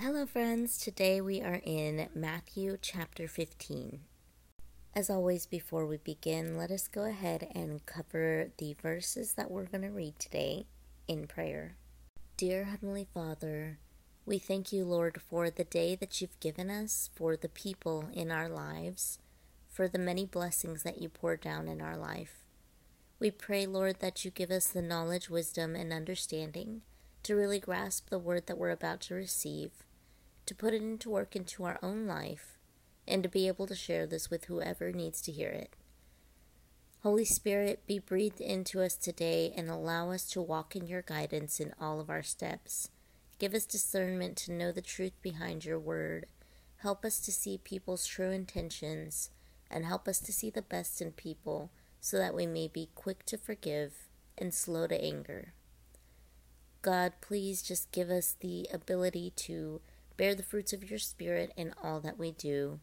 Hello, friends. Today we are in Matthew chapter 15. As always, before we begin, let us go ahead and cover the verses that we're going to read today in prayer. Dear Heavenly Father, we thank you, Lord, for the day that you've given us, for the people in our lives, for the many blessings that you pour down in our life. We pray, Lord, that you give us the knowledge, wisdom, and understanding to really grasp the word that we're about to receive, to put it into work into our own life, and to be able to share this with whoever needs to hear it. Holy Spirit, be breathed into us today and allow us to walk in your guidance in all of our steps. Give us discernment to know the truth behind your word. Help us to see people's true intentions and help us to see the best in people so that we may be quick to forgive and slow to anger. God, please just give us the ability to bear the fruits of your Spirit in all that we do.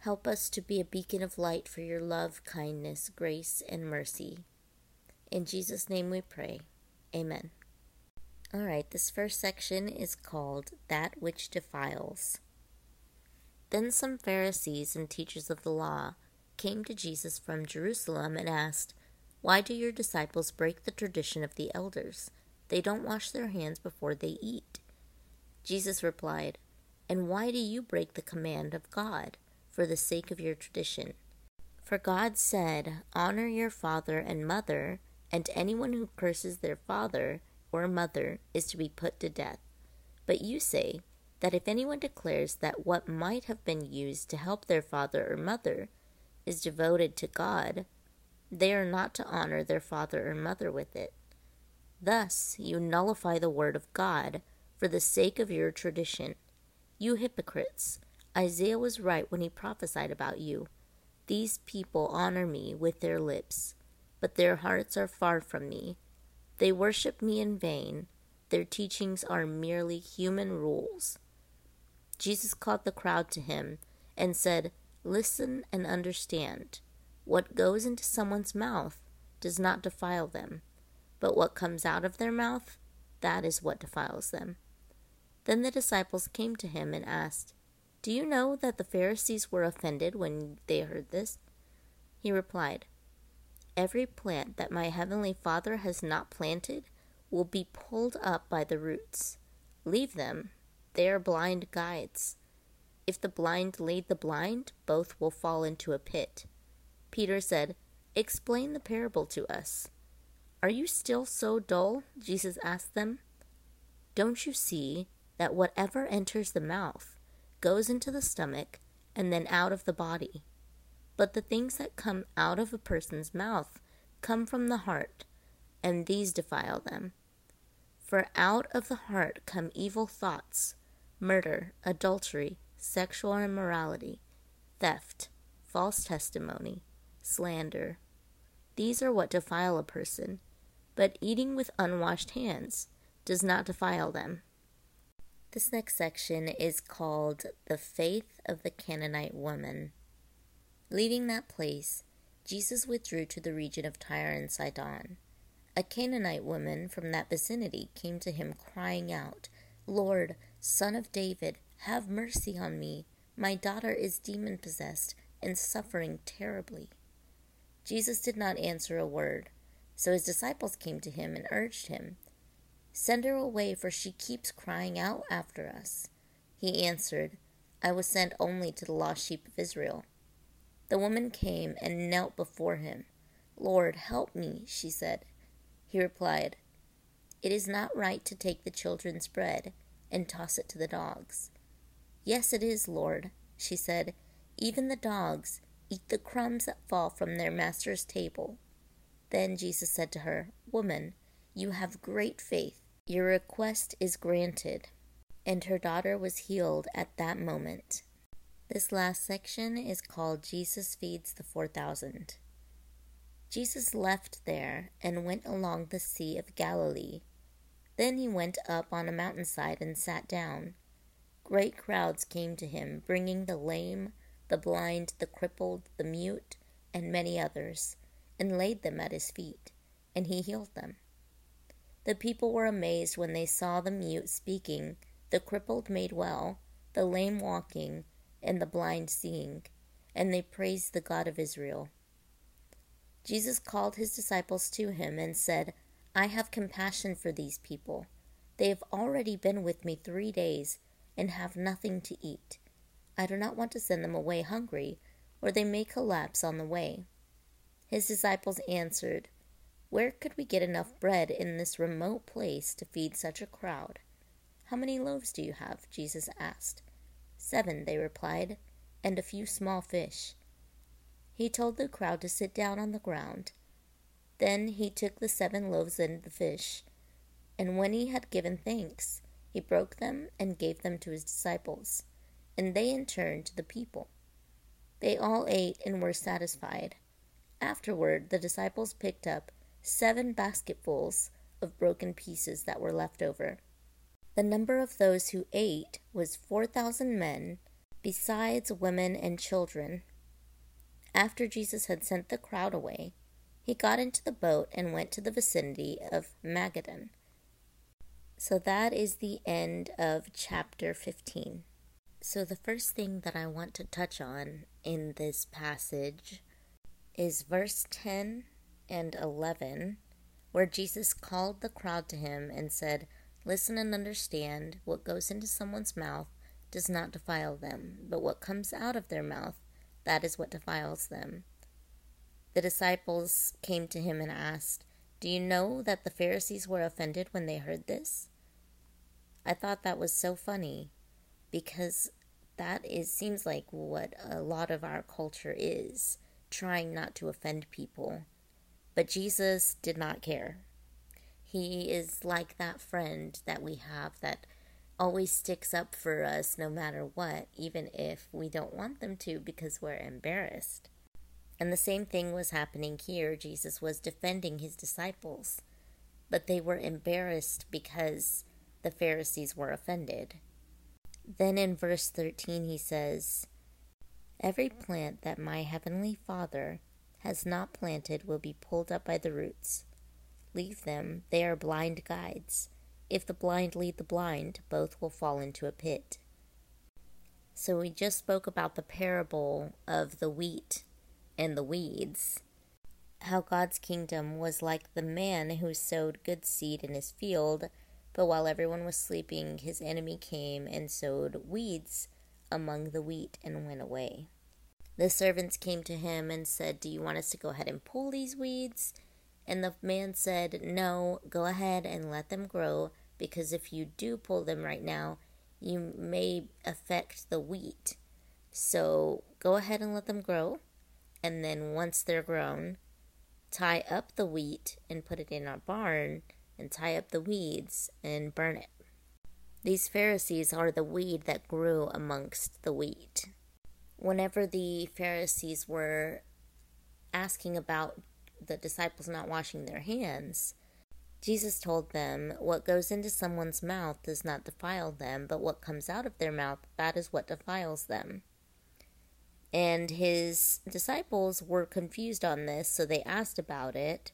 Help us to be a beacon of light for your love, kindness, grace, and mercy. In Jesus' name we pray. Amen. All right, this first section is called That Which Defiles. Then some Pharisees and teachers of the law came to Jesus from Jerusalem and asked, Why do your disciples break the tradition of the elders? They don't wash their hands before they eat. Jesus replied, And why do you break the command of God for the sake of your tradition? For God said, Honor your father and mother, and anyone who curses their father or mother is to be put to death. But you say that if anyone declares that what might have been used to help their father or mother is devoted to God, they are not to honor their father or mother with it. Thus you nullify the word of God for the sake of your tradition. You hypocrites, Isaiah was right when he prophesied about you. These people honor me with their lips, but their hearts are far from me. They worship me in vain. Their teachings are merely human rules. Jesus called the crowd to him and said, Listen and understand. What goes into someone's mouth does not defile them, but what comes out of their mouth, that is what defiles them. Then the disciples came to him and asked, Do you know that the Pharisees were offended when they heard this? He replied, Every plant that my heavenly Father has not planted will be pulled up by the roots. Leave them, they are blind guides. If the blind lead the blind, both will fall into a pit. Peter said, Explain the parable to us. Are you still so dull? Jesus asked them. Don't you see that whatever enters the mouth goes into the stomach and then out of the body? But the things that come out of a person's mouth come from the heart, and these defile them. For out of the heart come evil thoughts, murder, adultery, sexual immorality, theft, false testimony, slander. These are what defile a person, but eating with unwashed hands does not defile them. This next section is called The Faith of the Canaanite Woman. Leaving that place, Jesus withdrew to the region of Tyre and Sidon. A Canaanite woman from that vicinity came to him, crying out, Lord, Son of David, have mercy on me. My daughter is demon possessed and suffering terribly. Jesus did not answer a word, so his disciples came to him and urged him, Send her away, for she keeps crying out after us. He answered, I was sent only to the lost sheep of Israel. The woman came and knelt before him. Lord, help me, she said. He replied, It is not right to take the children's bread and toss it to the dogs. Yes, it is, Lord, she said. Even the dogs eat the crumbs that fall from their master's table. Then Jesus said to her, Woman, you have great faith. Your request is granted. And her daughter was healed at that moment. This last section is called Jesus Feeds the 4,000. Jesus left there and went along the Sea of Galilee. Then he went up on a mountainside and sat down. Great crowds came to him, bringing the lame, the blind, the crippled, the mute, and many others, and laid them at his feet, and he healed them. The people were amazed when they saw the mute speaking, the crippled made well, the lame walking, and the blind seeing, and they praised the God of Israel. Jesus called his disciples to him and said, I have compassion for these people. They have already been with me three days and have nothing to eat. I do not want to send them away hungry, or they may collapse on the way. His disciples answered, Where could we get enough bread in this remote place to feed such a crowd? How many loaves do you have? Jesus asked. Seven, they replied, and a few small fish. He told the crowd to sit down on the ground. Then he took the seven loaves and the fish, and when he had given thanks, he broke them and gave them to his disciples, and they in turn to the people. They all ate and were satisfied. Afterward, the disciples picked up seven basketfuls of broken pieces that were left over. The number of those who ate was four thousand men, besides women and children. After Jesus had sent the crowd away, he got into the boat and went to the vicinity of Magadan. So that is the end of chapter 15. So, the first thing that I want to touch on in this passage is verse 10 and 11, where Jesus called the crowd to him and said, Listen and understand what goes into someone's mouth does not defile them, but what comes out of their mouth, that is what defiles them. The disciples came to him and asked, Do you know that the Pharisees were offended when they heard this? I thought that was so funny because that is seems like what a lot of our culture is, trying not to offend people. But Jesus did not care. He is like that friend that we have that always sticks up for us no matter what, even if we don't want them to because we're embarrassed. And the same thing was happening here. Jesus was defending his disciples, but they were embarrassed because the Pharisees were offended. Then in verse 13 he says, Every plant that my heavenly Father has not planted will be pulled up by the roots. Leave them, they are blind guides. If the blind lead the blind, both will fall into a pit. So we just spoke about the parable of the wheat and the weeds. How God's kingdom was like the man who sowed good seed in his field, but while everyone was sleeping, his enemy came and sowed weeds among the wheat and went away. The servants came to him and said, Do you want us to go ahead and pull these weeds? And the man said, No, go ahead and let them grow, because if you do pull them right now, you may affect the wheat. So go ahead and let them grow. And then once they're grown, tie up the wheat and put it in our barn and tie up the weeds and burn it. These Pharisees are the weed that grew amongst the wheat. Whenever the Pharisees were asking about the disciples not washing their hands, Jesus told them, What goes into someone's mouth does not defile them, but what comes out of their mouth, that is what defiles them. And his disciples were confused on this, so they asked about it.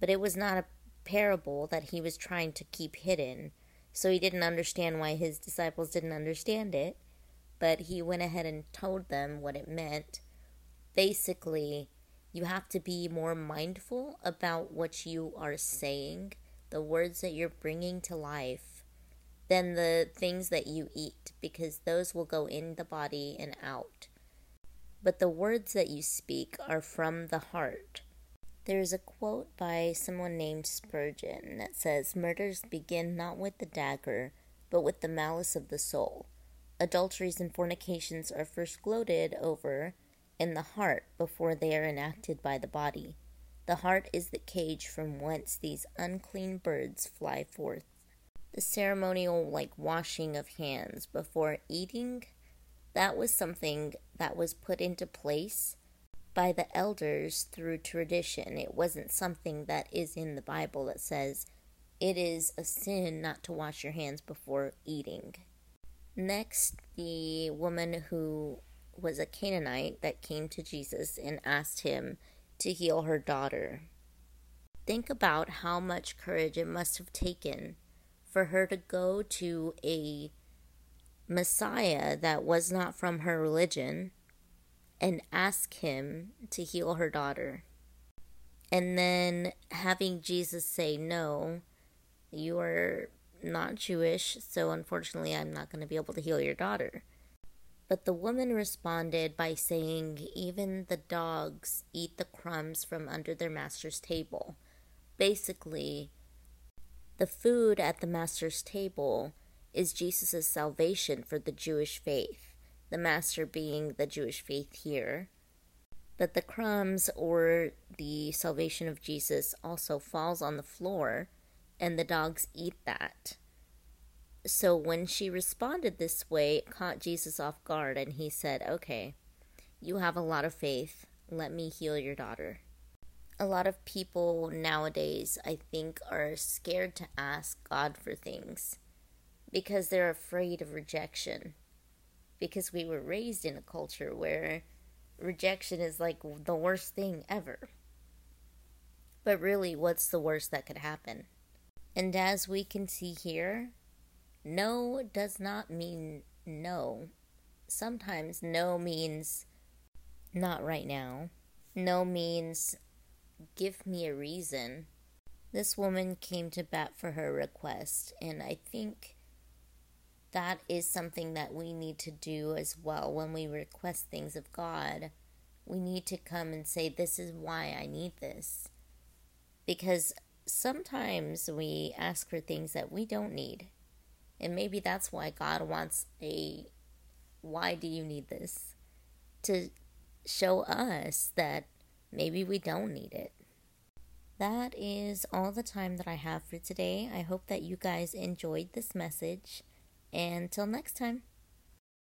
But it was not a parable that he was trying to keep hidden, so he didn't understand why his disciples didn't understand it. But he went ahead and told them what it meant. Basically, you have to be more mindful about what you are saying, the words that you're bringing to life, than the things that you eat, because those will go in the body and out. But the words that you speak are from the heart. There is a quote by someone named Spurgeon that says, Murders begin not with the dagger, but with the malice of the soul. Adulteries and fornications are first gloated over in the heart before they are enacted by the body. The heart is the cage from whence these unclean birds fly forth. The ceremonial, like washing of hands before eating, that was something that was put into place by the elders through tradition. It wasn't something that is in the Bible that says it is a sin not to wash your hands before eating. Next, the woman who was a Canaanite that came to Jesus and asked him to heal her daughter. Think about how much courage it must have taken for her to go to a Messiah that was not from her religion and ask him to heal her daughter. And then having Jesus say, No, you are not Jewish, so unfortunately, I'm not going to be able to heal your daughter. But the woman responded by saying, Even the dogs eat the crumbs from under their master's table. Basically, the food at the master's table is Jesus' salvation for the Jewish faith, the master being the Jewish faith here. But the crumbs or the salvation of Jesus also falls on the floor, and the dogs eat that. So when she responded this way, it caught Jesus off guard, and he said, Okay, you have a lot of faith. Let me heal your daughter. A lot of people nowadays, I think, are scared to ask God for things because they're afraid of rejection. Because we were raised in a culture where rejection is like the worst thing ever. But really, what's the worst that could happen? And as we can see here, no does not mean no. Sometimes no means not right now. No means give me a reason. This woman came to bat for her request, and I think that is something that we need to do as well when we request things of God. We need to come and say, This is why I need this. Because sometimes we ask for things that we don't need. And maybe that's why God wants a why do you need this? To show us that maybe we don't need it. That is all the time that I have for today. I hope that you guys enjoyed this message. Until next time.